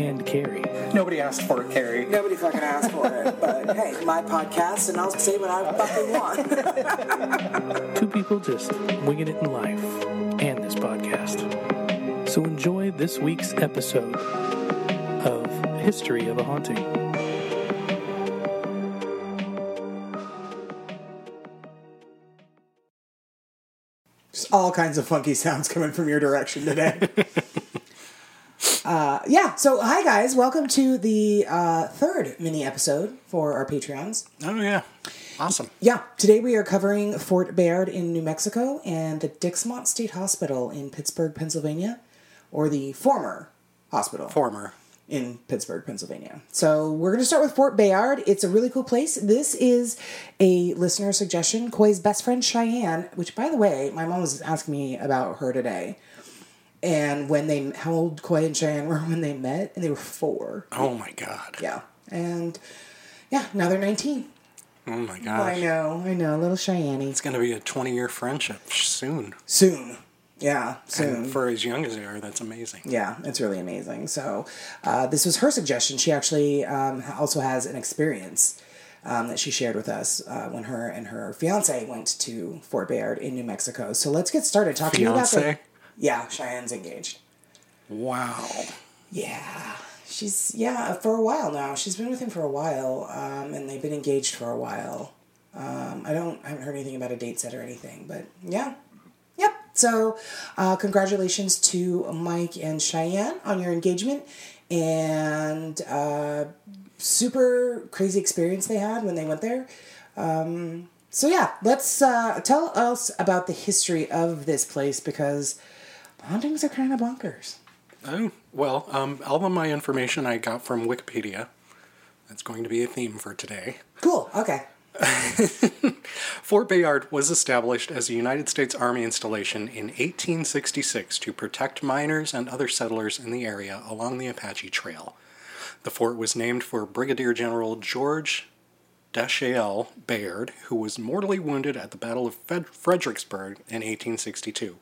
And Carrie. Nobody asked for it, Carrie. Nobody fucking asked for it, but hey, my podcast, and I'll say what I fucking want. Two people just winging it in life and this podcast. So enjoy this week's episode of History of a Haunting. Just all kinds of funky sounds coming from your direction today. uh, yeah, so hi guys, welcome to the uh, third mini episode for our Patreons. Oh, yeah. Awesome. Yeah, today we are covering Fort Bayard in New Mexico and the Dixmont State Hospital in Pittsburgh, Pennsylvania, or the former hospital Former. in Pittsburgh, Pennsylvania. So we're going to start with Fort Bayard. It's a really cool place. This is a listener suggestion. Koi's best friend Cheyenne, which by the way, my mom was asking me about her today. And when they, how old Koi and Cheyenne were when they met, and they were four. Oh, my God. Yeah. And yeah, now they're 19. Oh, my god. I know, I know, little Cheyenne. It's going to be a 20 year friendship soon. Soon. Yeah, soon. And for as young as they are, that's amazing. Yeah, it's really amazing. So, uh, this was her suggestion. She actually um, also has an experience um, that she shared with us uh, when her and her fiance went to Fort Bayard in New Mexico. So, let's get started talking about the. Yeah, Cheyenne's engaged. Wow. Yeah, she's yeah for a while now. She's been with him for a while, um, and they've been engaged for a while. Um, I don't I haven't heard anything about a date set or anything, but yeah, yep. So, uh, congratulations to Mike and Cheyenne on your engagement, and uh, super crazy experience they had when they went there. Um, so yeah, let's uh, tell us about the history of this place because hauntings are kind of bonkers. Oh, well, um, all of my information I got from Wikipedia. That's going to be a theme for today. Cool. Okay. Fort Bayard was established as a United States Army installation in 1866 to protect miners and other settlers in the area along the Apache Trail. The fort was named for Brigadier General George Dashiell Bayard, who was mortally wounded at the Battle of Fred- Fredericksburg in 1862.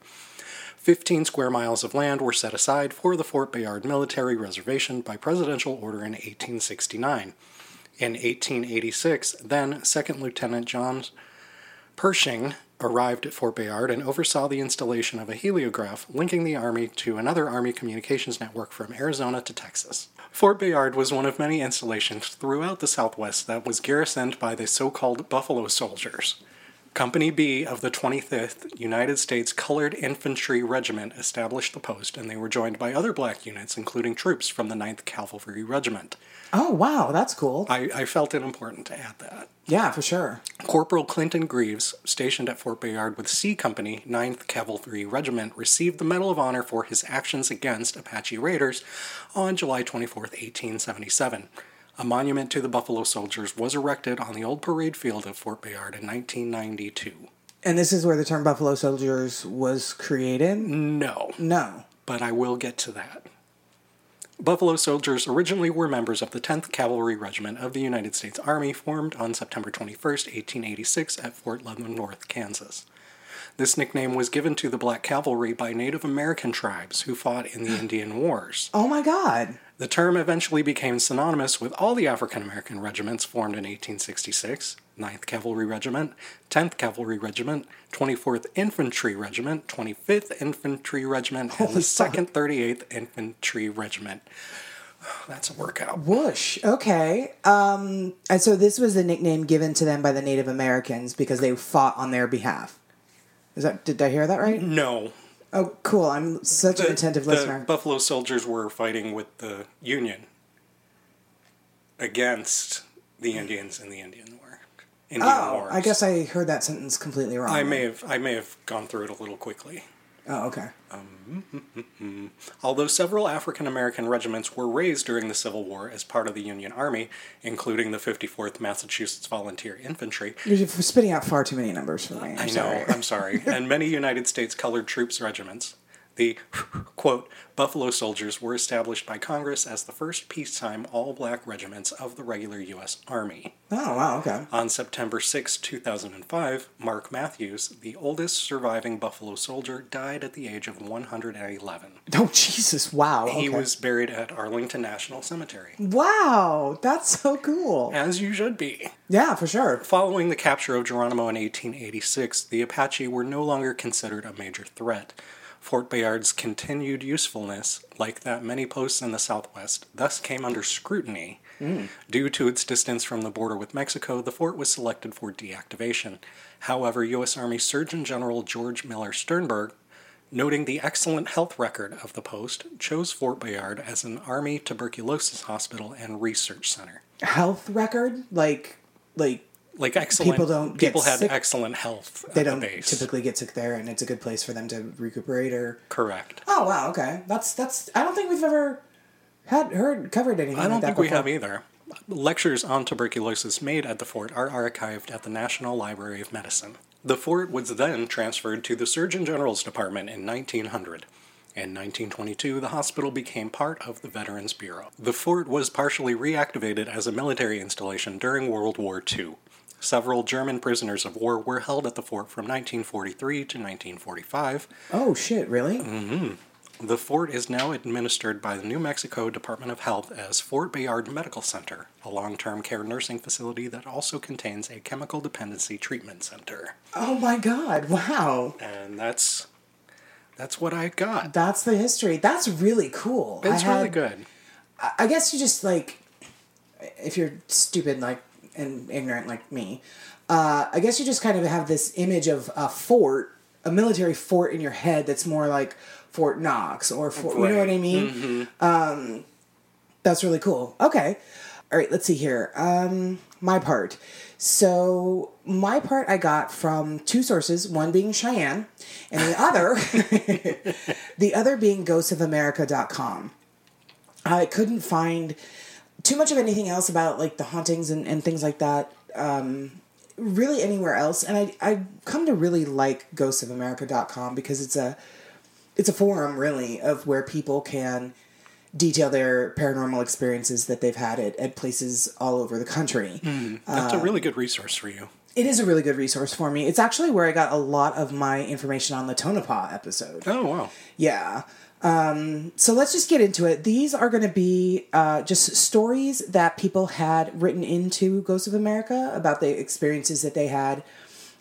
15 square miles of land were set aside for the Fort Bayard Military Reservation by presidential order in 1869. In 1886, then Second Lieutenant John Pershing arrived at Fort Bayard and oversaw the installation of a heliograph linking the Army to another Army communications network from Arizona to Texas. Fort Bayard was one of many installations throughout the Southwest that was garrisoned by the so called Buffalo Soldiers. Company B of the 25th United States Colored Infantry Regiment established the post, and they were joined by other black units, including troops from the 9th Cavalry Regiment. Oh wow, that's cool. I, I felt it important to add that. yeah, for sure. Corporal Clinton Greaves, stationed at Fort Bayard with C Company, 9th Cavalry Regiment, received the Medal of Honor for his actions against Apache raiders on July 24, 1877. A monument to the Buffalo Soldiers was erected on the old parade field of Fort Bayard in 1992. And this is where the term Buffalo Soldiers was created. No, No. but I will get to that. Buffalo Soldiers originally were members of the 10th Cavalry Regiment of the United States Army, formed on September 21, 1886, at Fort Leavenworth, Kansas. This nickname was given to the Black Cavalry by Native American tribes who fought in the Indian Wars. Oh my God. The term eventually became synonymous with all the African American regiments formed in 1866 9th Cavalry Regiment, 10th Cavalry Regiment, 24th Infantry Regiment, 25th Infantry Regiment, and the fuck. 2nd 38th Infantry Regiment. That's a workout. Whoosh. Okay. Um, and so this was the nickname given to them by the Native Americans because they fought on their behalf. Is that did I hear that right? No. Oh, cool. I'm such an attentive the listener. Buffalo Soldiers were fighting with the Union against the Indians in the Indian War. Indian oh, Wars. I guess I heard that sentence completely wrong. I may have I may have gone through it a little quickly. Oh, okay. Um, mm, mm, mm, Although several African American regiments were raised during the Civil War as part of the Union Army, including the 54th Massachusetts Volunteer Infantry, You're spitting out far too many numbers for me. I'm I know, sorry. I'm sorry, and many United States colored troops regiments, the quote Buffalo Soldiers were established by Congress as the first peacetime all black regiments of the regular U.S. Army. Oh, wow, okay. On September 6, 2005, Mark Matthews, the oldest surviving Buffalo soldier, died at the age of 111. Oh, Jesus, wow. He was buried at Arlington National Cemetery. Wow, that's so cool. As you should be. Yeah, for sure. Following the capture of Geronimo in 1886, the Apache were no longer considered a major threat. Fort Bayard's continued usefulness, like that many posts in the Southwest, thus came under scrutiny. Hmm. Due to its distance from the border with Mexico, the fort was selected for deactivation. However, U.S. Army Surgeon General George Miller Sternberg, noting the excellent health record of the post, chose Fort Bayard as an Army tuberculosis hospital and research center. Health record, like, like Like excellent People don't get people had sick. excellent health they don't the base. typically get sick there, and it's a good place for them to recuperate. Or Correct. oh, wow, okay. That's that's. I don't think we've ever had heard covered anything. I don't like think we have either. Lectures on tuberculosis made at the fort are archived at the National Library of Medicine. The fort was then transferred to the Surgeon General's Department in 1900. In 1922, the hospital became part of the Veterans Bureau. The fort was partially reactivated as a military installation during World War II. Several German prisoners of war were held at the fort from 1943 to 1945. Oh shit! Really? Mm. Hmm. The fort is now administered by the New Mexico Department of Health as Fort Bayard Medical Center, a long term care nursing facility that also contains a chemical dependency treatment center. Oh my god! Wow. And that's that's what I got. That's the history. That's really cool. It's really good. I guess you just like, if you're stupid like and ignorant like me, uh, I guess you just kind of have this image of a fort, a military fort in your head that's more like Fort Knox or Fort. You know what I Right. mean? Um, that's really cool. Okay. All right. Let's see here. Um, my part. So my part I got from two sources. One being Cheyenne, and the other, the other being GhostsOfAmerica.com. I couldn't find too much of anything else about like the hauntings and, and things like that um, really anywhere else. And I I come to really like ghostsofamerica.com because it's a it's a forum really of where people can detail their paranormal experiences that they've had at, at places all over the country. That's a really good resource for you. It is a really good resource for me. It's actually where I got a lot of my information on the Tonopah episode. Oh, wow. Yeah. Um, so let's just get into it. These are going to be uh, just stories that people had written into Ghosts of America about the experiences that they had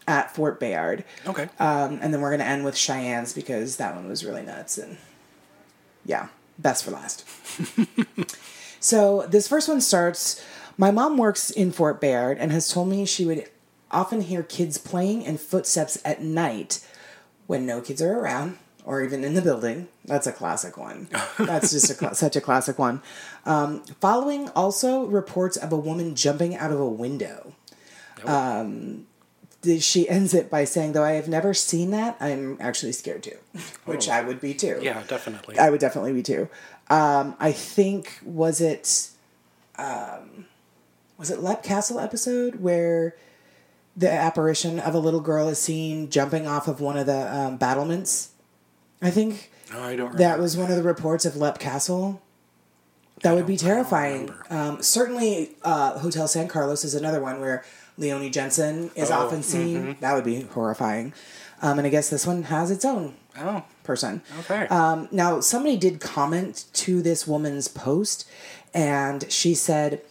at Fort Bayard. Okay. Um, and then we're going to end with Cheyenne's because that one was really nuts. And yeah, best for last. so this first one starts My mom works in Fort Bayard and has told me she would often hear kids playing and footsteps at night when no kids are around or even in the building. That's a classic one. That's just a such a classic one. Um, following also reports of a woman jumping out of a window. Um, she ends it by saying, though I have never seen that, I'm actually scared too, which I would be too. Yeah, definitely. I would definitely be too. Um, I think was it um, was it Leap Castle episode where the apparition of a little girl is seen jumping off of one of the um, battlements. I think I don't that was one of the reports of Leap Castle. That would be terrifying. Um, certainly, uh, Hotel San Carlos is another one where Leonie Jensen is Oh, often seen. That would be horrifying. Um, and I guess this one has its own Oh, person. okay. Um, now, somebody did comment to this woman's post, and she said,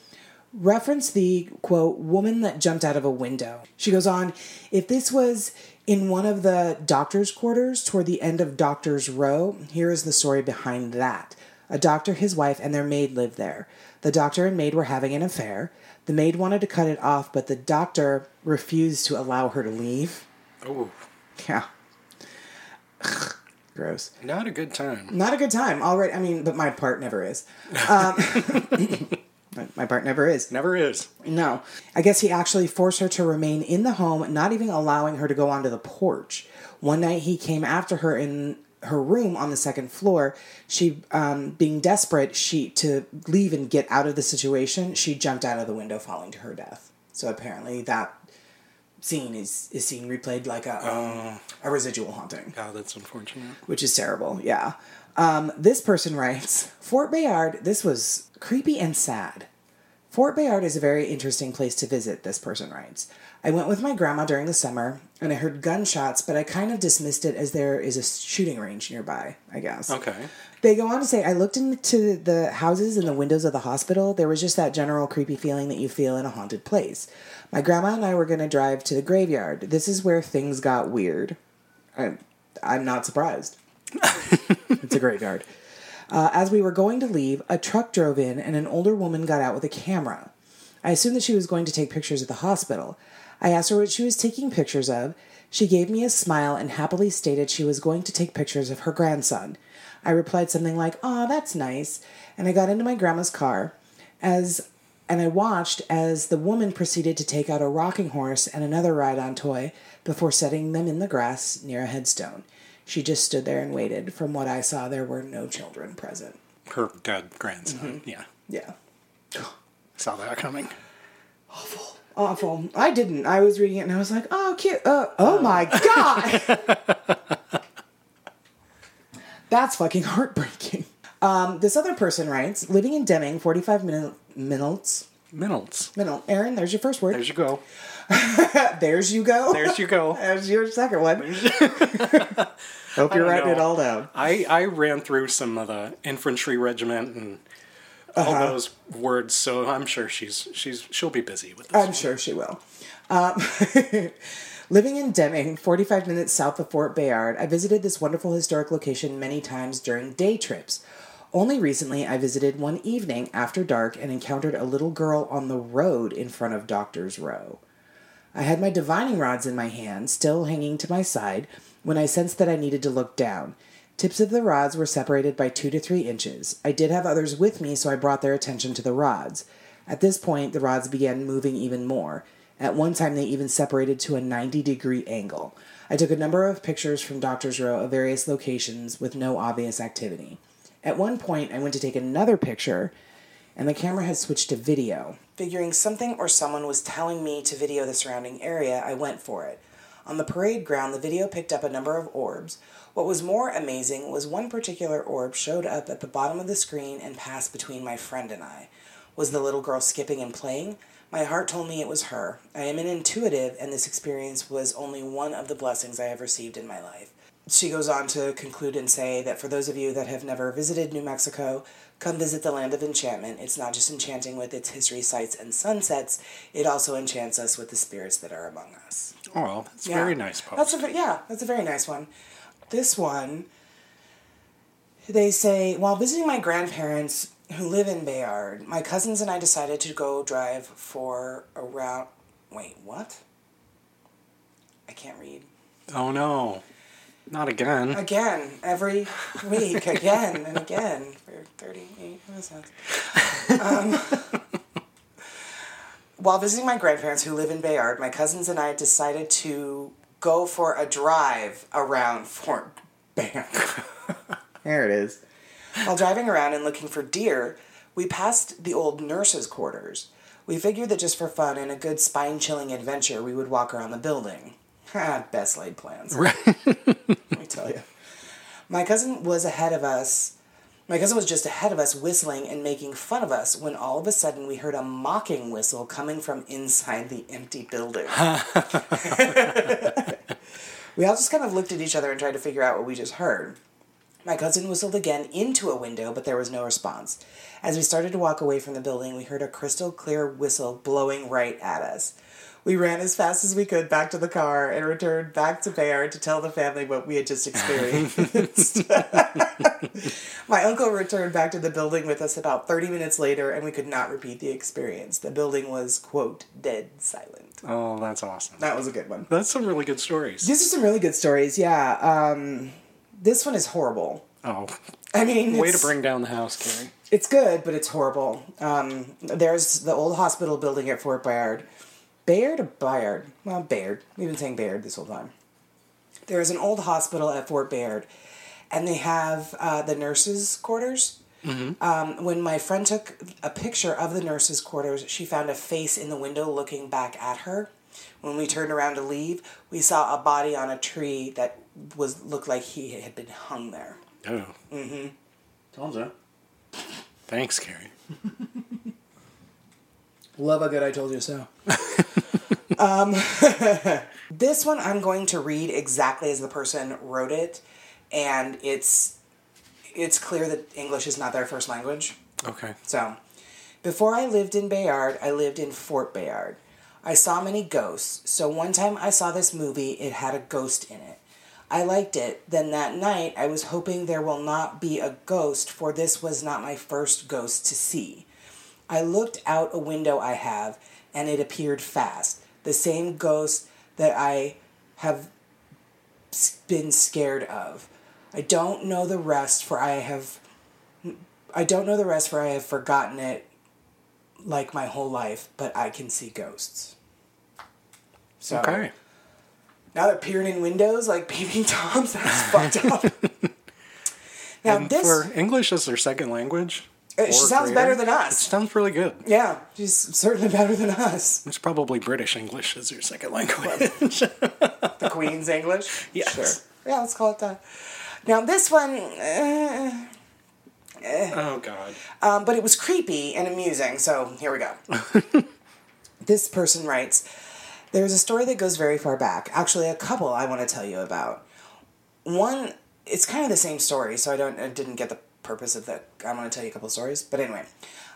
reference the quote, woman that jumped out of a window. She goes on, if this was in one of the doctor's quarters toward the end of Doctor's Row, here is the story behind that. A doctor, his wife, and their maid lived there. The doctor and maid were having an affair. The maid wanted to cut it off, but the doctor refused to allow her to leave. oh, Yeah. Gross. not a good time. Not a good time. All right. I mean, but my part never is. Um, my- my part never is. Never is. No. I guess he actually forced her to remain in the home, not even allowing her to go onto the porch. One night he came after her in her room on the second floor. She, um, being desperate, she to leave and get out of the situation. She jumped out of the window, falling to her death. So apparently that scene is is seen replayed like a um, a residual haunting God, that's unfortunate. which is terrible. Yeah. Um, this person writes Fort Bayard, this was creepy and sad. Fort Bayard is a very interesting place to visit, this person writes. I went with my grandma during the summer and I heard gunshots, but I kind of dismissed it as there is a shooting range nearby, I guess. Okay. They go on to say, I looked into the houses and the windows of the hospital. There was just that general creepy feeling that you feel in a haunted place. My grandma and I were going to drive to the graveyard. This is where things got weird. I'm, I'm not surprised. it's a graveyard. Uh, as we were going to leave, a truck drove in and an older woman got out with a camera. I assumed that she was going to take pictures at the hospital. I asked her what she was taking pictures of. She gave me a smile and happily stated she was going to take pictures of her grandson. I replied something like, "Ah, that's nice," and I got into my grandma's car. As and I watched as the woman proceeded to take out a rocking horse and another ride-on toy before setting them in the grass near a headstone. She just stood there and waited. From what I saw, there were no children present. Her dead grandson. Yeah. Yeah. Saw that coming. Awful. Awful. I didn't. I was reading it and I was like, oh, cute. Uh, oh my God. That's fucking heartbreaking. Um, this other person writes, living in Deming, 45 min- minutes. Minutes. Minute. Aaron, there's your first word. There's you go. There's you go. There's you go. There's your second one. Hope you're writing it all down. I, I ran through some of the infantry regiment and all Uh-huh. those words, so I'm sure she's she's she'll be busy with this. I'm one. sure she will. Um, living in Deming, 45 minutes south of Fort Bayard, I visited this wonderful historic location many times during day trips. Only recently, I visited one evening after dark and encountered a little girl on the road in front of Doctor's Row. I had my divining rods in my hand, still hanging to my side, when I sensed that I needed to look down. Tips of the rods were separated by two to three inches. I did have others with me, so I brought their attention to the rods. At this point, the rods began moving even more. At one time, they even separated to a 90 degree angle. I took a number of pictures from Doctor's Row of various locations with no obvious activity. At one point, I went to take another picture, and the camera had switched to video. Figuring something or someone was telling me to video the surrounding area, I went for it. On the parade ground, the video picked up a number of orbs. What was more amazing was one particular orb showed up at the bottom of the screen and passed between my friend and I. Was the little girl skipping and playing? My heart told me it was her. I am an intuitive, and this experience was only one of the blessings I have received in my life. She goes on to conclude and say that for those of you that have never visited New Mexico, come visit the land of enchantment. It's not just enchanting with its history, sights, and sunsets, it also enchants us with the spirits that are among us. Oh, well, that's Yeah. very nice post. That's a yeah, that's a very nice one. This one, they say while visiting my grandparents who live in Bayard, my cousins and I decided to go drive for around. Wait, what? I can't read. oh no, not again. Again, every week, again and again for 38 episodes. Um, while visiting my grandparents who live in Bayard, my cousins and I decided to go for a drive around Fort Bayard. there it is. While driving around and looking for deer, we passed the old nurses' quarters. We figured that just for fun and a good spine chilling adventure, we would walk around the building. Best laid plans. Let me tell you. My cousin was ahead of us. My cousin was just ahead of us whistling and making fun of us when all of a sudden we heard a mocking whistle coming from inside the empty building. we all just kind of looked at each other and tried to figure out what we just heard. My cousin whistled again into a window, but there was no response. As we started to walk away from the building, we heard a crystal clear whistle blowing right at us. We ran as fast as we could back to the car and returned back to Bayard to tell the family what we had just experienced. My uncle returned back to the building with us about 30 minutes later, and we could not repeat the experience. The building was, quote, dead silent. Oh, that's awesome. That was a good one. That's some really good stories. These are some really good stories, yeah. Um, this one is horrible. Oh, I mean, way to bring down the house, Carrie. It's good, but it's horrible. Um, there's the old hospital building at Fort Bayard. Bayard or Bayard? Well, Baird. We've been saying Baird this whole time. There is an old hospital at Fort Baird, and they have uh, the nurses' quarters. Um, when my friend took a picture of the nurses' quarters, she found a face in the window looking back at her. When we turned around to leave, we saw a body on a tree that was looked like he had been hung there. Oh, Told ya. thanks, Carrie. Love a good I told you so. um, this one I'm going to read exactly as the person wrote it, and it's it's clear that English is not their first language. Okay. So, before I lived in Bayard, I lived in Fort Bayard. I saw many ghosts, so one time I saw this movie, it had a ghost in it. I liked it. Then that night, I was hoping there will not be a ghost, for this was not my first ghost to see. I looked out a window I have, and it appeared fast. The same ghost that I have been scared of. I don't know the rest, for I have. I don't know the rest, for I have forgotten it like my whole life, but I can see ghosts. So, Okay. now they're peering in windows like peeping toms. That's fucked up. now And this for English as their second language, she sounds greater, better than It us. sounds really good. Yeah, she's certainly better than us. It's probably British English as your second language. The Queen's English. Yes. Sure. Yeah, let's call it that. Now this one, uh, oh God. um, but it was creepy and amusing. So here we go. this person writes, "There's a story that goes very far back. Actually, a couple I want to tell you about. One, it's kind of the same story, so I don't, I didn't get the purpose of the. I'm going to tell you a couple stories, but anyway."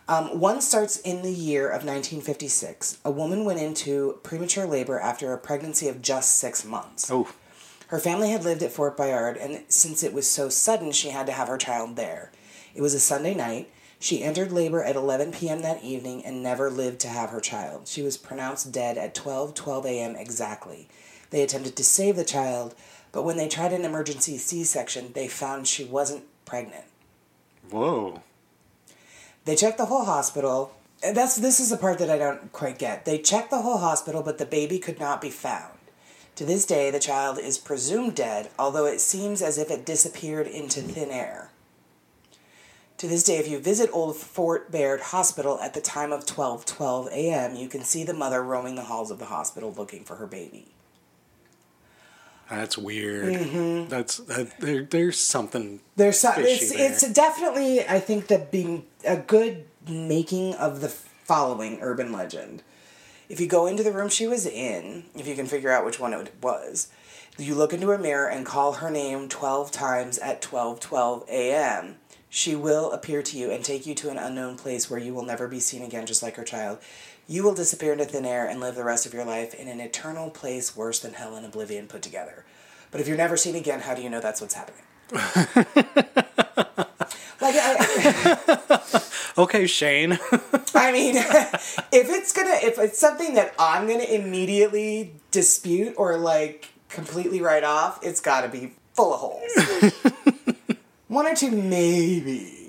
Um, one starts in the year of 1956. A woman went into premature labor after a pregnancy of just six months. Oh, Her family had lived at Fort Bayard, and since it was so sudden, she had to have her child there. It was a Sunday night. She entered labor at 11 p.m. that evening and never lived to have her child. She was pronounced dead at 12 12 a.m. exactly. They attempted to save the child, but when they tried an emergency C section, they found she wasn't pregnant. Whoa. They checked the whole hospital. That's this is the part that I don't quite get. They checked the whole hospital, but the baby could not be found. To this day, the child is presumed dead, although it seems as if it disappeared into thin air. To this day, if you visit Old Fort Baird Hospital at the time of 12:12 a.m., you can see the mother roaming the halls of the hospital looking for her baby. That's weird. Mm-hmm. That's that, there, there's something. There's some, fishy it's there. it's definitely I think that being a good making of the following urban legend. If you go into the room she was in, if you can figure out which one it was, you look into a mirror and call her name 12 times at 12:12 a.m. She will appear to you and take you to an unknown place where you will never be seen again just like her child. You will disappear into thin air and live the rest of your life in an eternal place worse than hell and oblivion put together. But if you're never seen again, how do you know that's what's happening? like I, Okay, Shane. I mean, if it's gonna, if it's something that I'm gonna immediately dispute or like completely write off, it's got to be full of holes. One or two, maybe,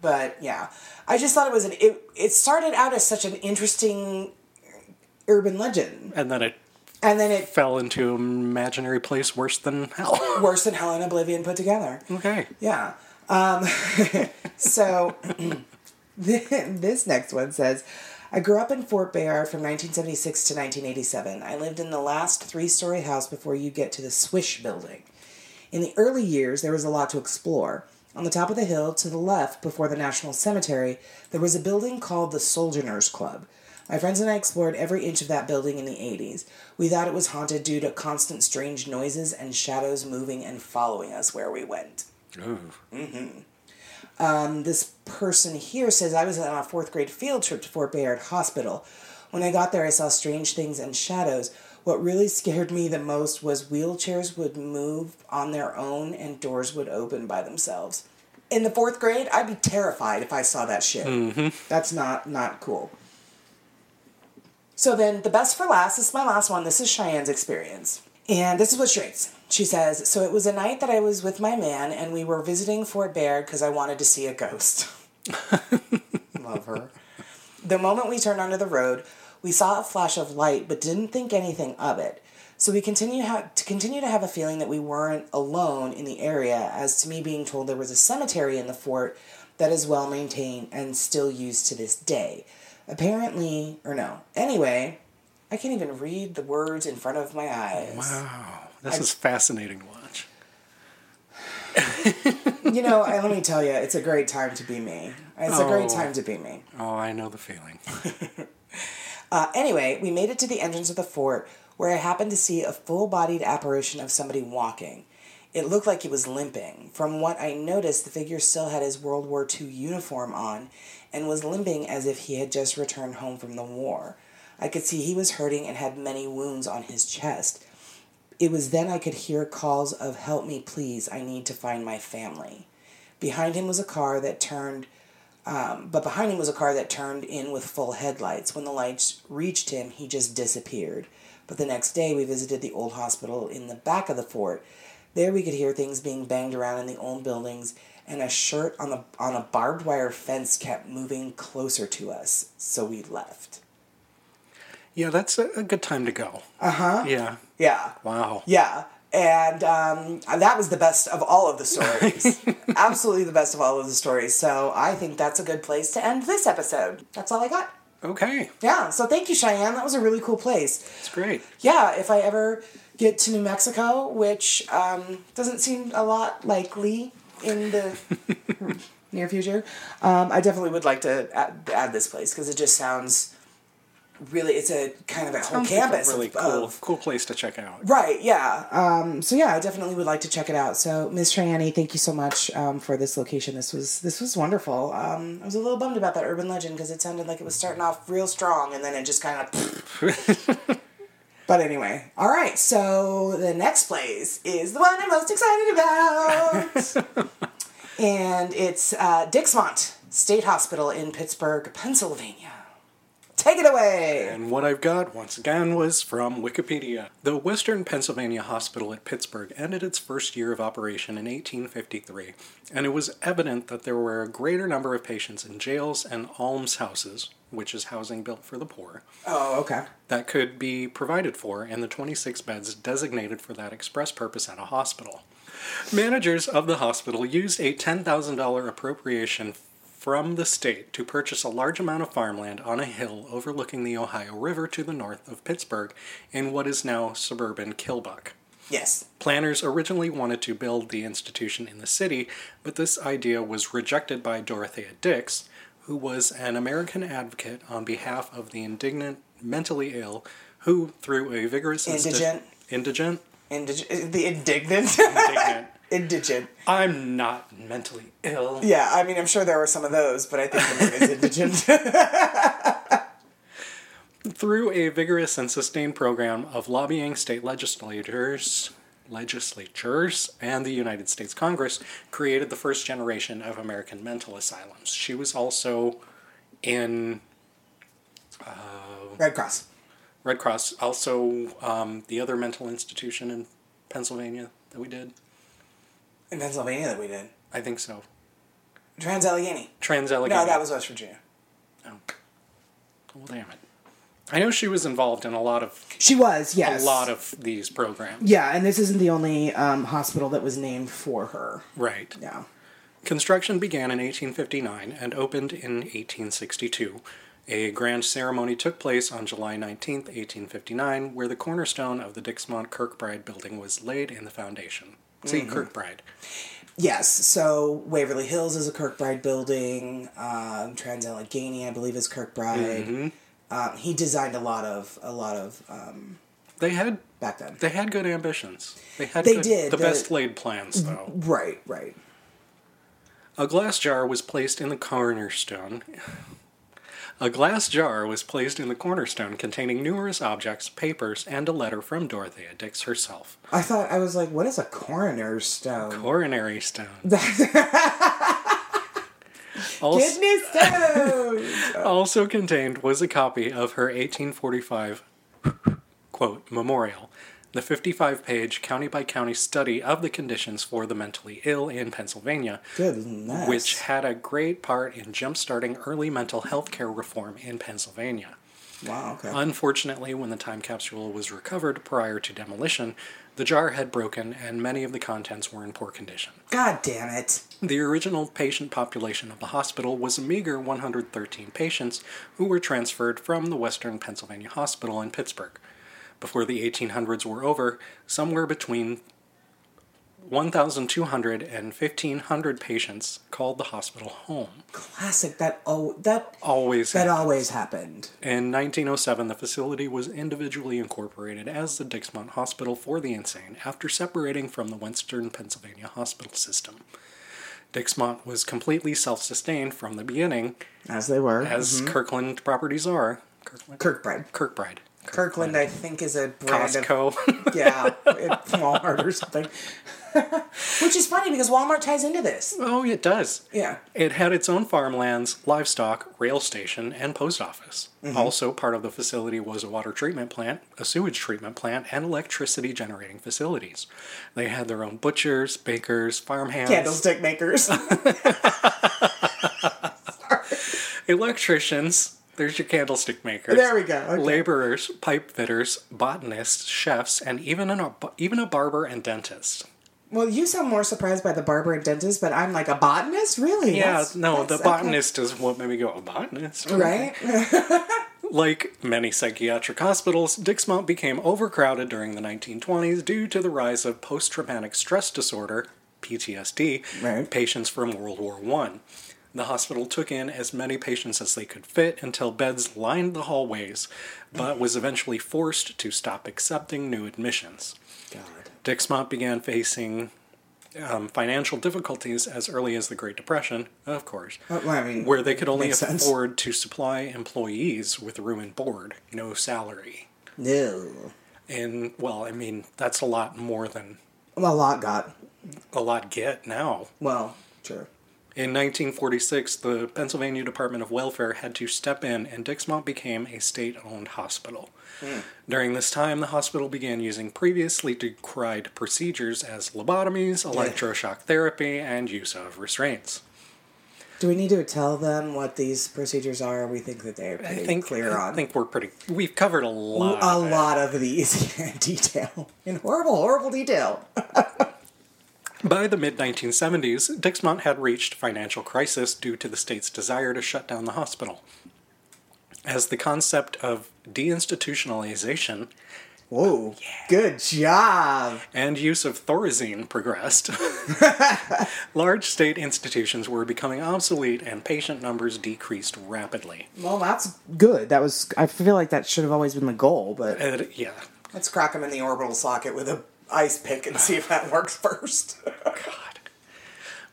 but yeah, I just thought it was an. It, it started out as such an interesting urban legend, and then it and then it fell into an imaginary place worse than hell. worse than Hell and Oblivion put together. okay. Yeah. Um, so this next one says, I grew up in Fort Bayard from 1976 to 1987. I lived in the last three story house before you get to the Swish building. In the early years, there was a lot to explore. On the top of the hill to the left, before the National Cemetery, there was a building called the Sojourners Club. My friends and I explored every inch of that building in the 80s. We thought it was haunted due to constant strange noises and shadows moving and following us where we went. Ooh. Mm-hmm. Um, this person here says I was on a fourth grade field trip to Fort Bayard Hospital. When I got there, I saw strange things and shadows. What really scared me the most was wheelchairs would move on their own and doors would open by themselves. In the fourth grade, I'd be terrified if I saw that shit. Mm-hmm. That's not not cool. So then, the best for last this is my last one. This is Cheyenne's experience. And this is what she writes. She says, So it was a night that I was with my man and we were visiting Fort Bayard because I wanted to see a ghost. Love her. The moment we turned onto the road, we saw a flash of light but didn't think anything of it. So we continue ha- to continue to have a feeling that we weren't alone in the area, as to me being told there was a cemetery in the fort that is well maintained and still used to this day. Apparently, or no. Anyway, I can't even read the words in front of my eyes. Wow, this is fascinating to watch. You know, and let me tell you, it's a great time to be me. It's a great Oh. time to be me. Oh, I know the feeling. Uh, anyway, we made it to the entrance of the fort where I happened to see a full bodied apparition of somebody walking. It looked like he was limping. From what I noticed, the figure still had his World War II uniform on and was limping as if he had just returned home from the war. I could see he was hurting and had many wounds on his chest. It was then I could hear calls of, Help me, please, I need to find my family. Behind him was a car that turned um, but behind him was a car that turned in with full headlights. When the lights reached him, he just disappeared. But the next day, we visited the old hospital in the back of the fort. There, we could hear things being banged around in the old buildings, and a shirt on the on a barbed wire fence kept moving closer to us. So we left. Yeah, that's a, a good time to go. Uh huh. Yeah. Yeah. Wow. Yeah. And um, that was the best of all of the stories. Absolutely the best of all of the stories. So I think that's a good place to end this episode. That's all I got. Okay, Yeah, so thank you, Cheyenne. That was a really cool place. it's great. Yeah, if I ever get to New Mexico, which um, doesn't seem a lot likely in the near future, um, I definitely would like to add, add this place because it just sounds really. It's a kind of a whole Sounds like a campus really of, cool, of- cool place to check out. Right, yeah. Um, so yeah, I definitely would like to check it out. So Miss Cheyenne, thank you so much um, for this location. This was this was wonderful. Um, I was a little bummed about that urban legend because it sounded like it was starting off real strong and then it just kind of. but anyway, all right. So the next place is the one I'm most excited about, and it's uh, Dixmont State Hospital in Pittsburgh, Pennsylvania. Take it away. And what I've got, once again, was from Wikipedia. The Western Pennsylvania Hospital at Pittsburgh ended its first year of operation in 1853, and it was evident that there were a greater number of patients in jails and almshouses, which is housing built for the poor, Oh, okay. that could be provided for in the 26 beds designated for that express purpose at a hospital. Managers of the hospital used a $10,000 appropriation from the state to purchase a large amount of farmland on a hill overlooking the Ohio River to the north of Pittsburgh in what is now suburban Kilbuck. Yes. Planners originally wanted to build the institution in the city, but this idea was rejected by Dorothea Dix, who was an American advocate on behalf of the indignant, mentally ill, who, through a vigorous insti- Indigent. indigent, Indig- the indignant. indignant. Indigent. I'm not mentally ill. Yeah, I mean, I'm sure there were some of those, but I think the word is indigent. Through a vigorous and sustained program of lobbying state legislators, legislatures, and the United States Congress, created the first generation of American mental asylums. She was also in Red Cross. Red Cross, also um, the other mental institution in Pennsylvania that we did. In Pennsylvania that we did. I think so. Trans Allegheny. Trans Allegheny. No, that was West Virginia. Oh. Well, damn it. I know she was involved in a lot of She was, yes. a lot of these programs. Yeah, and this isn't the only um, hospital that was named for her. Right. Yeah. Construction began in 1859 and opened in 1862. A grand ceremony took place on July 19, 1859, where the cornerstone of the Dixmont Kirkbride building was laid in the foundation. See, Kirkbride. Yes, so Waverly Hills is a Kirkbride building. Um, Trans Allegheny, I believe, is Kirkbride. Um, he designed a lot of a lot of um, They had back then. they had good ambitions. They had They good- did, the the- best laid plans, though. Right, right. A glass jar was placed in the cornerstone. A glass jar was placed in the cornerstone containing numerous objects, papers, and a letter from Dorothea Dix herself. I thought I was like, what is a coroner's stone? Coronary stone. Also, Kidney stones. also contained was a copy of her 1845 quote memorial, the 55-page county by county study of the conditions for the mentally ill in Pennsylvania, which had a great part in jump-starting early mental health care reform in Pennsylvania. Wow. Okay. Unfortunately, when the time capsule was recovered prior to demolition, the jar had broken and many of the contents were in poor condition. God damn it. The original patient population of the hospital was a meager 113 patients who were transferred from the Western Pennsylvania Hospital in Pittsburgh. Before the 1800s were over, somewhere between 1,200 and 1,500 patients called the hospital home. Classic. That oh that Always that happened. always happened. In 1907, the facility was individually incorporated as the Dixmont Hospital for the Insane after separating from the Western Pennsylvania hospital system. Dixmont was completely self sustained from the beginning, As they were. as mm-hmm. Kirkland properties are. Kirkland? Kirkbride. Kirkbride. Kirkland, I think, is a brand of Costco. yeah, at Walmart or something. Which is funny because Walmart ties into this. oh, it does. Yeah. It had its own farmlands, livestock, rail station, and post office. Mm-hmm. Also, part of the facility was a water treatment plant, a sewage treatment plant, and electricity generating facilities. They had their own butchers, bakers, farmhands, Candlestick makers. electricians. There's your candlestick makers. There we go, okay. Laborers, pipe fitters, botanists, chefs, and even an, even a barber and dentist. well, you sound more surprised by the barber and dentist, but I'm like a botanist? Really? Yeah, That's- no, the that's- okay. botanist is what made me go, a botanist? Right? Like many psychiatric hospitals, Dixmont became overcrowded during the 1920s due to the rise of post traumatic stress disorder, PTSD, Right. patients from World War I. The hospital took in as many patients as they could fit until beds lined the hallways, but was eventually forced to stop accepting new admissions. God. Dixmont began facing um, financial difficulties as early as the Great Depression, of course, Well, I mean, where they could only makes sense. afford to supply employees with room and board, no salary. No. And, well, I mean, that's a lot more than Well, a lot got. a lot get now. Well, sure. In 1946, the Pennsylvania Department of Welfare had to step in, and Dixmont became a state owned hospital. Hmm. During this time, the hospital began using previously decried procedures as lobotomies, electroshock therapy, and use of restraints. Do we need to tell them what these procedures are? We think that they're I pretty think clear I on. I think we're pretty. We've covered a lot. a of lot of these in detail. In horrible, horrible detail. By the mid 1970s, Dixmont had reached financial crisis due to the state's desire to shut down the hospital. As the concept of deinstitutionalization Whoa. Good job. and use of Thorazine progressed, large state institutions were becoming obsolete and patient numbers decreased rapidly. Well, that's good. That was. I feel like that should have always been the goal, but And, yeah, let's crack them in the orbital socket with a ice pick and see if that works first. God.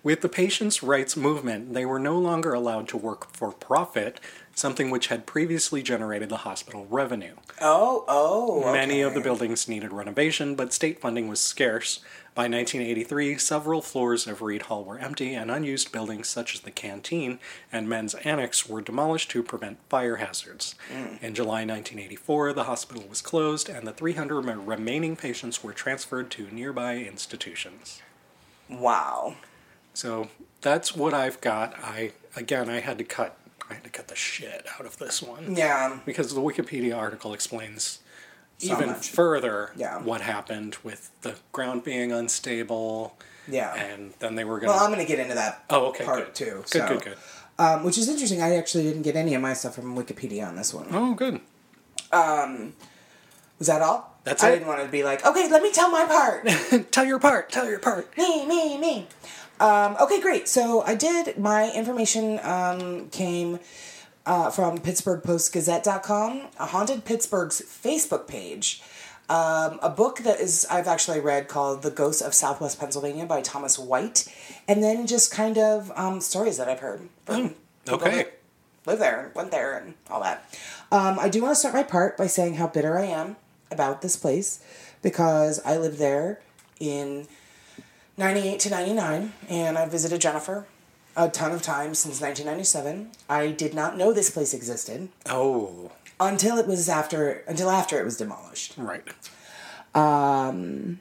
With the patients' rights movement, they were no longer allowed to work for profit, something which had previously generated the hospital revenue. oh, oh. Many of the buildings needed renovation, but state funding was scarce. By 1983, several floors of Reed Hall were empty, and unused buildings such as the canteen and men's annex were demolished to prevent fire hazards. Hmm. In July 1984, the hospital was closed, and the 300 remaining patients were transferred to nearby institutions. Wow. So that's what I've got. I again, I had to cut. I had to cut the shit out of this one Yeah. because the Wikipedia article explains So even much. further Yeah. what happened with the ground being unstable. Yeah. And then they were going to. Well, I'm going to get into that Oh, okay. part good. too. Good, so, good, good. Um, which is interesting. I actually didn't get any of my stuff from Wikipedia on this one. Oh, good. Was that all? That's I it. didn't want to be like, okay, let me tell my part. tell your part. Tell your part. me, me, me. Um, okay, great. So I did. My information um, came uh, from PittsburghPostGazette.com, a Haunted Pittsburgh's Facebook page. Um, a book that is I've actually read called The Ghosts of Southwest Pennsylvania by Thomas White, and then just kind of um, stories that I've heard from Oh, okay. live there, went there, and all that. Um, I do want to start my part by saying how bitter I am about this place because I lived there in 98 to 99 and I visited Jennifer a ton of times since 1997. I did not know this place existed Oh, until it was after until after it was demolished. right. Um,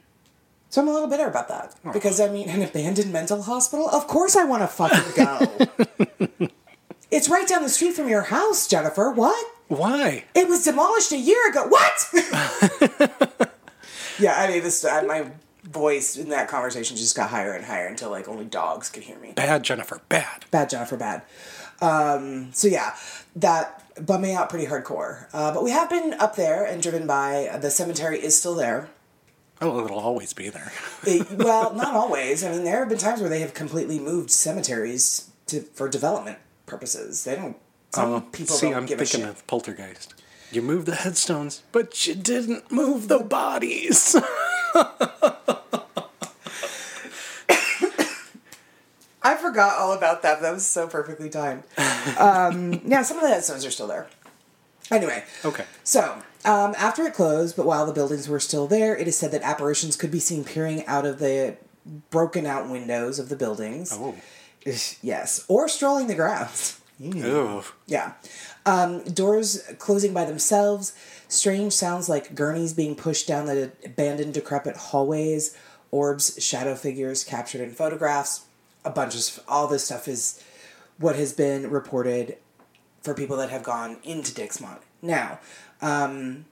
So I'm a little bitter about that because I mean an abandoned mental hospital. Of course I want to fucking go. it's right down the street from your house, Jennifer. What? Why? It was demolished a year ago. What? yeah, I mean, this I, my voice in that conversation just got higher and higher until like only dogs could hear me. Bad, Jennifer. Bad. Bad Jennifer, bad. Um, so yeah, that bummed me out pretty hardcore. Uh, but we have been up there and driven by. The cemetery is still there. Oh, it'll always be there. It- well, not always. I mean, there have been times where they have completely moved cemeteries to for development purposes. They don't. Some Oh, people see, I'm thinking of Poltergeist. You moved the headstones, but you didn't move the bodies. forgot all about that. That was so perfectly timed. um, yeah, some of the headstones are still there. Anyway, okay. so um, after it closed, but while the buildings were still there, it is said that apparitions could be seen peering out of the broken out windows of the buildings. Oh. Yes, or strolling the grounds. Ew. Yeah. Um, doors closing by themselves, strange sounds like gurneys being pushed down the abandoned, decrepit hallways, orbs, shadow figures captured in photographs. A bunch of all this stuff is what has been reported for people that have gone into Dixmont. Now, um,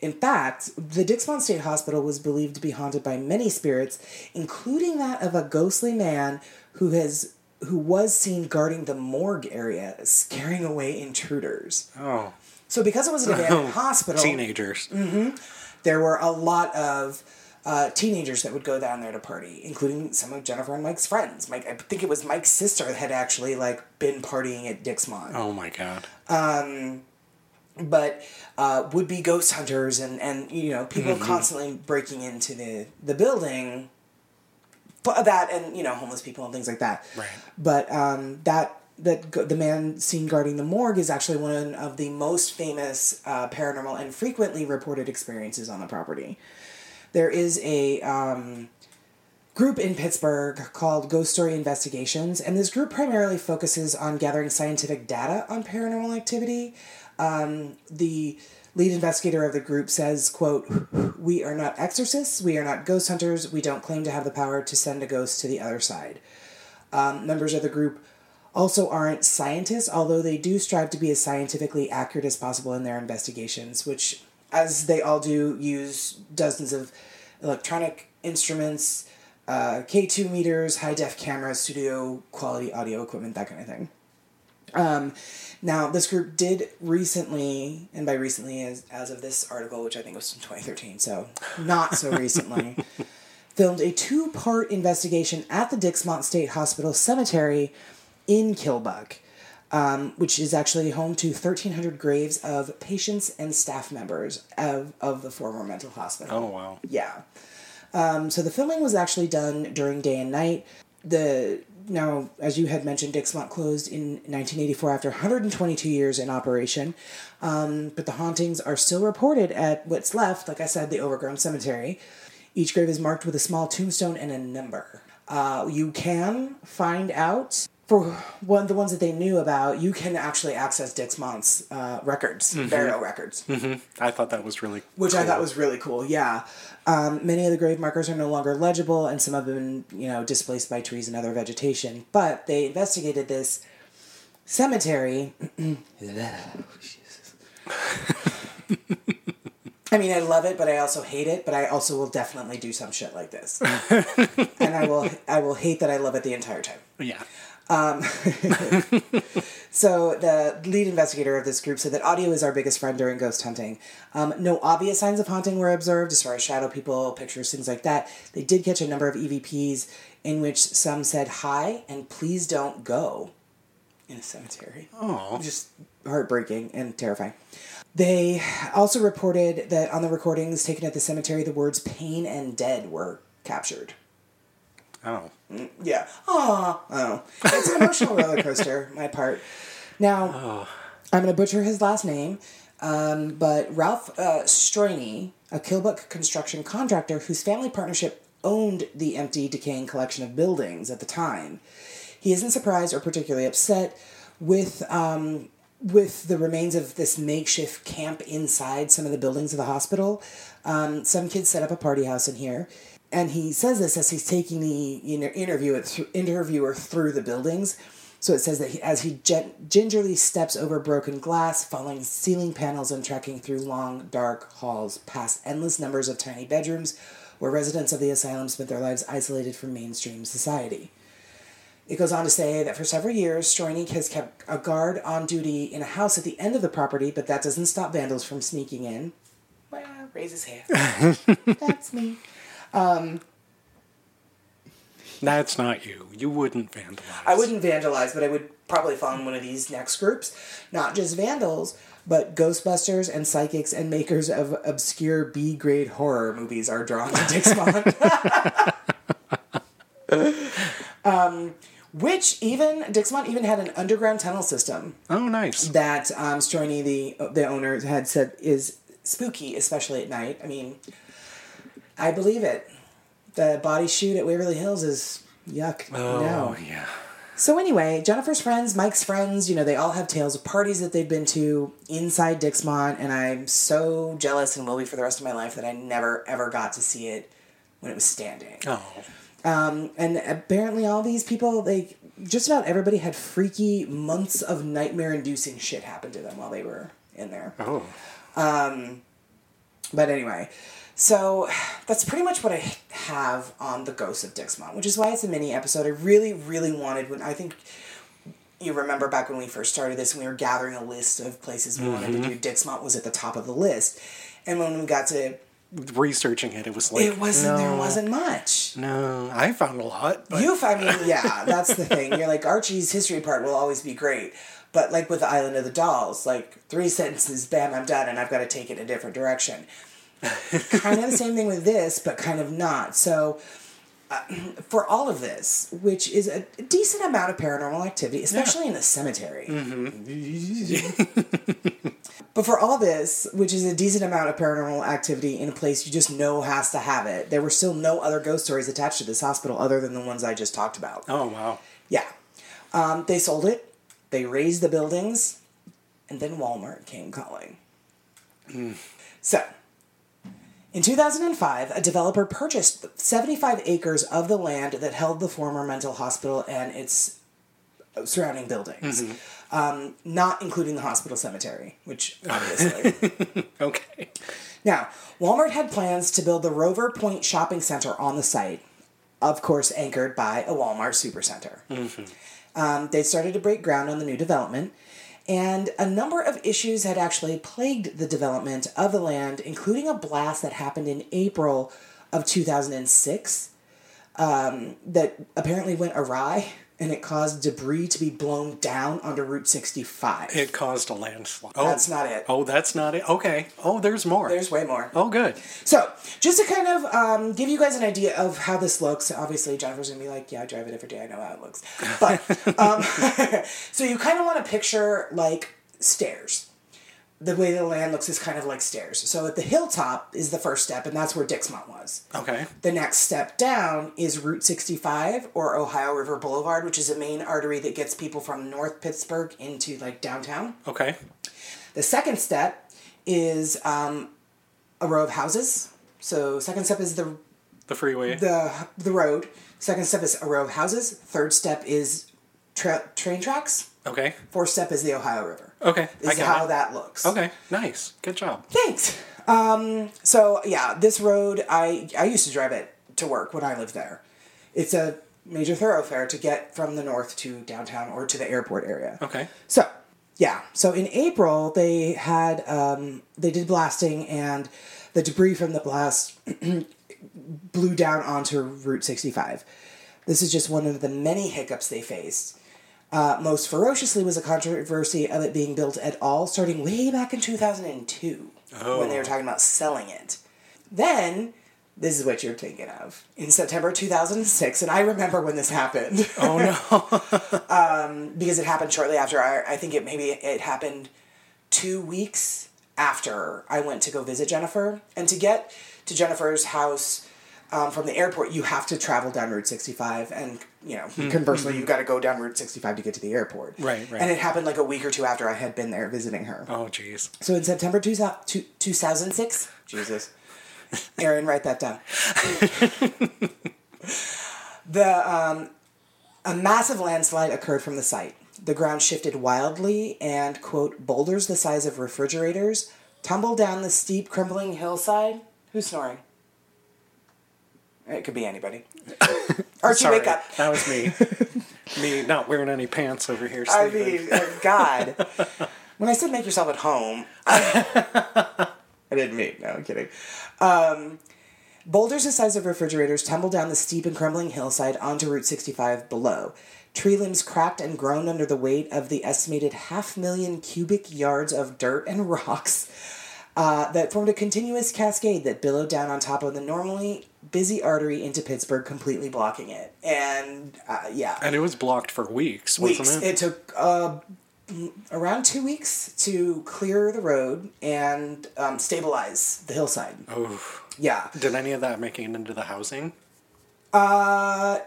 in fact, the Dixmont State Hospital was believed to be haunted by many spirits, including that of a ghostly man who has who was seen guarding the morgue area, scaring away intruders. Oh. So, because it was an abandoned hospital, Teenagers. Mm-hmm, there were a lot of uh, teenagers that would go down there to party, including some of Jennifer and Mike's friends. Mike, I think it was Mike's sister that had actually like been partying at Dixmont Oh my god. but uh, would be ghost hunters and, and you know people constantly breaking into the the building but that and you know homeless people and things like that Right. but um, that that the man seen guarding the morgue is actually one of the most famous uh, paranormal and frequently reported experiences on the property there is a um, group in Pittsburgh called Ghost Story Investigations, and this group primarily focuses on gathering scientific data on paranormal activity. Um, the lead investigator of the group says, quote, We are not exorcists, we are not ghost hunters, we don't claim to have the power to send a ghost to the other side. Um, members of the group also aren't scientists, although they do strive to be as scientifically accurate as possible in their investigations, which, as they all do, use dozens of electronic instruments, uh, K2 meters, high def cameras, studio quality audio equipment, that kind of thing. Um, now, this group did recently, and by recently as, as of this article, which I think was in 2013, so not so recently, filmed a two part investigation at the Dixmont State Hospital Cemetery in Kilbuck, um, which is actually home to 1,300 graves of patients and staff members of, of the former mental hospital. Oh wow. Yeah. Um, so the filming was actually done during day and night. The now, as you had mentioned, Dixmont closed in 1984 after 122 years in operation. Um, but the hauntings are still reported at what's left, like I said, the overgrown cemetery. Each grave is marked with a small tombstone and a number. Uh, you can find out for one the ones that they knew about. You can actually access Dixmont's uh, records, burial records I thought that was really which I thought was really cool. Yeah, um, many of the grave markers are no longer legible, and some have been you know displaced by trees and other vegetation. But they investigated this cemetery. I mean, I love it, but I also hate it. But I also will definitely do some shit like this, and I will. I will hate that I love it the entire time. Yeah. So the lead investigator of this group said that audio is our biggest friend during ghost hunting. Um, no obvious signs of haunting were observed as far as shadow people, pictures, things like that. They did catch a number of EVPs in which some said hi and please don't go in a cemetery. Oh. Just heartbreaking and terrifying. They also reported that on the recordings taken at the cemetery, the words pain and dead were captured. Oh. Yeah. Aw. Oh. It's an emotional roller coaster, my part. Now, I'm going to butcher his last name, um, but Ralph uh, a Kilbuck construction contractor whose family partnership owned the empty, decaying collection of buildings at the time, he isn't surprised or particularly upset with um, with the remains of this makeshift camp inside some of the buildings of the hospital. Um, some kids set up a party house in here, and he says this as he's taking the you know, interview interviewer through the buildings. So it says that he, as he gingerly steps over broken glass, following ceiling panels and trekking through long, dark halls past endless numbers of tiny bedrooms where residents of the asylum spent their lives isolated from mainstream society. It goes on to say that for several years, Stroiny has kept a guard on duty in a house at the end of the property, but that doesn't stop vandals from sneaking in. Well, raise his hand. That's me. That's not you. You wouldn't vandalize. I wouldn't vandalize, but I would probably fall in one of these next groups. Not just vandals, but Ghostbusters and psychics and makers of obscure B grade horror movies are drawn to Dixmont. um, which even Dixmont even had an underground tunnel system Oh, nice. that um, Stroiny, the the owner, had said is spooky, especially at night. I mean, I believe it. The body chute at Waverly Hills is yuck. Oh, no. yeah. So anyway, Jennifer's friends, Mike's friends, you know, they all have tales of parties that they've been to inside Dixmont, and I'm so jealous and will be for the rest of my life that I never ever got to see it when it was standing. Oh, um, And apparently, all these people, they just about everybody had freaky months of nightmare-inducing shit happen to them while they were in there. oh. Um, but anyway, so that's pretty much what I have on the Ghost of Dixmont, which is why it's a mini episode. I really, really wanted when I think you remember back when we first started this, and we were gathering a list of places we wanted to mm-hmm. do. Dixmont was at the top of the list, and when we got to Researching it, it was like it wasn't there wasn't much. No, I found a lot. But You, I mean, yeah, that's the thing. You're like Archie's history part will always be great, but like with the Island of the Dolls, like three sentences, bam, I'm done, and I've got to take it in a different direction. Kind of the same thing with this, but kind of not. So, uh, for all of this, which is a decent amount of paranormal activity, especially in the cemetery. but for all this, which is a decent amount of paranormal activity in a place you just know has to have it, there were still no other ghost stories attached to this hospital other than the ones I just talked about. oh wow. Yeah. Um, they sold it, they razed the buildings, and then Walmart came calling. So, in 2005, a developer purchased 75 acres of the land that held the former mental hospital and its surrounding buildings, um, not including the hospital cemetery, which obviously. Okay. Now, Walmart had plans to build the Rover Point Shopping Center on the site, of course, anchored by a Walmart Supercenter. Um, they started to break ground on the new development, and a number of issues had actually plagued the development of the land, including a blast that happened in April of 2006 um, that apparently went awry and it caused debris to be blown down onto Route 65. It caused a landslide. Oh, That's not it. Oh, that's not it. Okay. Oh, there's more. There's way more. oh, good. So, just to kind of um, give you guys an idea of how this looks, obviously Jennifer's gonna be like, "Yeah, I drive it every day. I know how it looks." But um, so you kind of want to picture like stairs. The way the land looks is kind of like stairs. So at the hilltop is the first step, and that's where Dixmont was. Okay. The next step down is Route 65 or Ohio River Boulevard, which is a main artery that gets people from North Pittsburgh into like downtown. Okay. The second step is um, a row of houses. So second step is the The freeway. the the road. Second step is a row of houses. Third step is tra- train tracks. Okay. Fourth step is the Ohio River. Okay. Is how it. that looks. Okay. Nice. Good job. Thanks. Um, so yeah, this road I I used to drive it to work when I lived there. It's a major thoroughfare to get from the north to downtown or to the airport area. Okay. So, yeah. So in April, they had um, they did blasting, and the debris from the blast blew down onto Route 65. This is just one of the many hiccups they faced. Uh, most ferociously was a controversy of it being built at all, starting way back in 2002 when they were talking about selling it. Then, this is what you're thinking of. In September 2006, and I remember when this happened. Oh no. because it happened shortly after I, I think it maybe it happened two weeks after I went to go visit Jennifer. And to get to Jennifer's house um, from the airport, you have to travel down Route 65. And, you know, conversely, you've got to go down Route 65 to get to the airport. Right, right. And it happened like a week or two after I had been there visiting her. oh jeez. So in September 2000 two- 2006, Jesus. Aaron, write that down. the um, A massive landslide occurred from the site. The ground shifted wildly, and, quote, boulders the size of refrigerators tumbled down the steep, crumbling hillside. Who's snoring? It could be anybody. Archie, Sorry, wake up. That was me. me not wearing any pants over here. I mean, uh, God. when I said make yourself at home, I didn't mean. No, I'm kidding. Um, boulders the size of refrigerators tumbled down the steep and crumbling hillside onto Route 65 below. Tree limbs cracked and groaned under the weight of the estimated half million cubic yards of dirt and rocks uh, that formed a continuous cascade that billowed down on top of the normally busy artery into Pittsburgh, completely blocking it. And uh, yeah, and it was blocked for weeks, weeks. wasn't It? it? took uh, around two weeks to clear the road and um, stabilize the hillside. oh, Yeah. did any of that make it into the housing? Uh,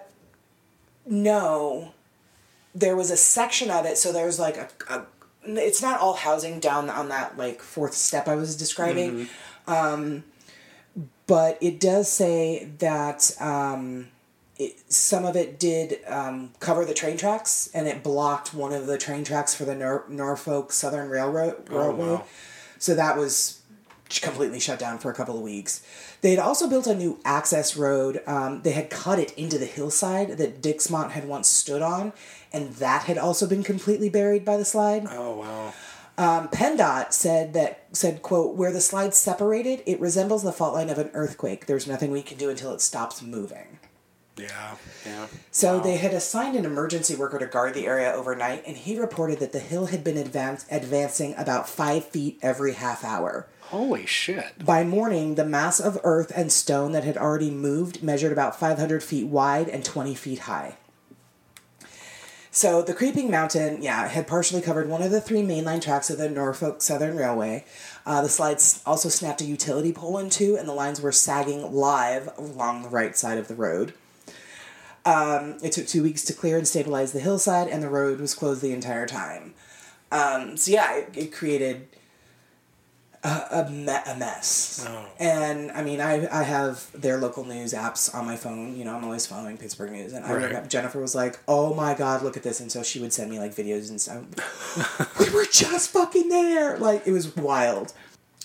no. There was a section of it, so there was like a, a it's not all housing down on that like fourth step I was describing. Um, but it does say that um, it, some of it did um, cover the train tracks, and it blocked one of the train tracks for the Nor- Norfolk Southern Railroad. Railroad. wow. So that was completely shut down for a couple of weeks. They had also built a new access road. Um, they had cut it into the hillside that Dixmont had once stood on, and that had also been completely buried by the slide. Oh wow. Um, PennDOT said that said quote where the slide separated, it resembles the fault line of an earthquake. There's nothing we can do until it stops moving. Yeah, yeah. So Wow. they had assigned an emergency worker to guard the area overnight, and he reported that the hill had been advance, advancing about five feet every half hour. Holy shit. By morning, the mass of earth and stone that had already moved measured about 500 feet wide and 20 feet high. So the creeping mountain, yeah, had partially covered one of the three mainline tracks of the Norfolk Southern Railway. Uh, the slides also snapped a utility pole in two, and the lines were sagging live along the right side of the road. Um, it took two weeks to clear and stabilize the hillside, and the road was closed the entire time. Um, so yeah, it, it created a, a, me- a mess. Oh. And I mean, I I have their local news apps on my phone. You know, I'm always following Pittsburgh news, and I Right. remember Jennifer was like, "Oh my God, look at this!" And so she would send me like videos and stuff. we were just fucking there. Like it was wild.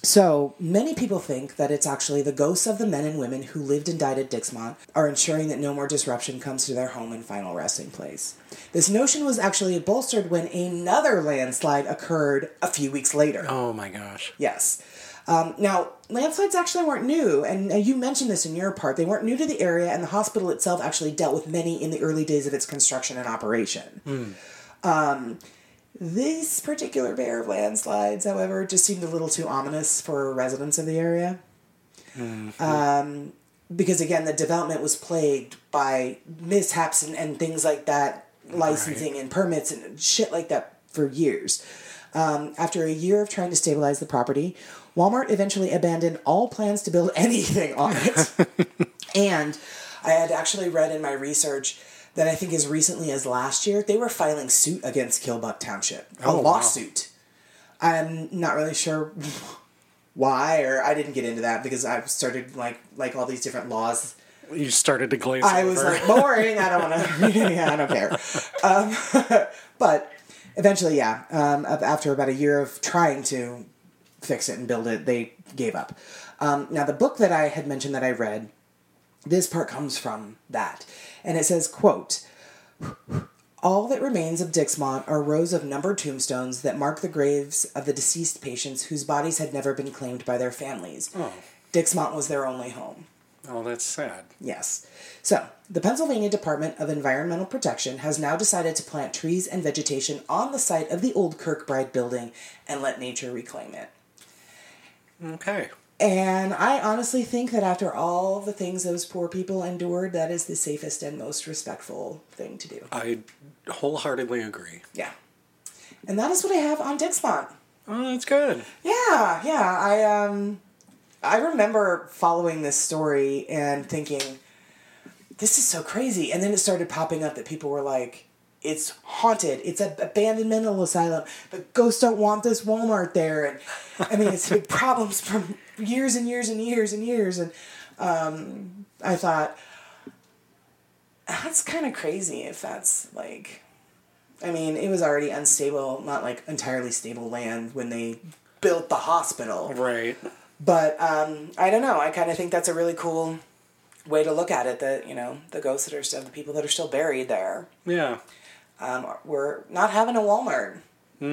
So many people think that it's actually the ghosts of the men and women who lived and died at Dixmont are ensuring that no more disruption comes to their home and final resting place. This notion was actually bolstered when another landslide occurred a few weeks later. Oh my gosh. Yes. Um, now, landslides actually weren't new, and you mentioned this in your part. They weren't new to the area, and the hospital itself actually dealt with many in the early days of its construction and operation. Um, this particular pair of landslides, however, just seemed a little too ominous for residents of the area. Um, because again, the development was plagued by mishaps and, and things like that, licensing and permits and shit like that for years. Um, after a year of trying to stabilize the property, Walmart eventually abandoned all plans to build anything on it. and I had actually read in my research that I think as recently as last year, they were filing suit against Kilbuck Township. A Oh, wow. lawsuit. I'm not really sure why, or I didn't get into that because I started like like all these different laws You started to glaze I over. was like boring. I don't want to. yeah, I don't care. Um, but eventually, yeah. Um, after about a year of trying to fix it and build it, they gave up. Um, now, the book that I had mentioned that I read, this part comes from that, and it says, "quote." All that remains of Dixmont are rows of numbered tombstones that mark the graves of the deceased patients whose bodies had never been claimed by their families. Oh. Dixmont was their only home. oh, that's sad. Yes. So, the Pennsylvania Department of Environmental Protection has now decided to plant trees and vegetation on the site of the old Kirkbride building and let nature reclaim it. Okay. And I honestly think that after all the things those poor people endured, that is the safest and most respectful thing to do. I wholeheartedly agree. Yeah. And that is what I have on Dixmont. Oh, that's good. Yeah, yeah. I um I remember following this story and thinking, this is so crazy. And then it started popping up that people were like, it's haunted. It's an abandoned mental asylum. The ghosts don't want this Walmart there. And I mean, it's big problems from years and years and years and years. And um, I thought, That's kind of crazy if that's like. I mean, it was already unstable, not like entirely stable land when they built the hospital. Right. But um, I don't know. I kind of think that's a really cool way to look at it. That you know, the ghosts that are still the people that are still buried there. Yeah. Um, we're not having a Walmart,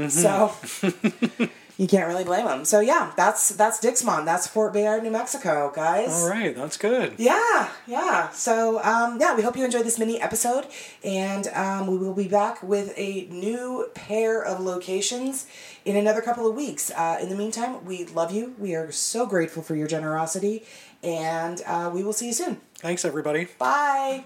so you can't really blame them. So yeah, that's that's Dixmon. That's Fort Bayard, New Mexico, guys. All right. That's good. Yeah, yeah. So, um, yeah, we hope you enjoyed this mini episode, and um, we will be back with a new pair of locations in another couple of weeks. Uh, in the meantime, we love you. We are so grateful for your generosity, and uh, we will see you soon. Thanks, everybody. Bye.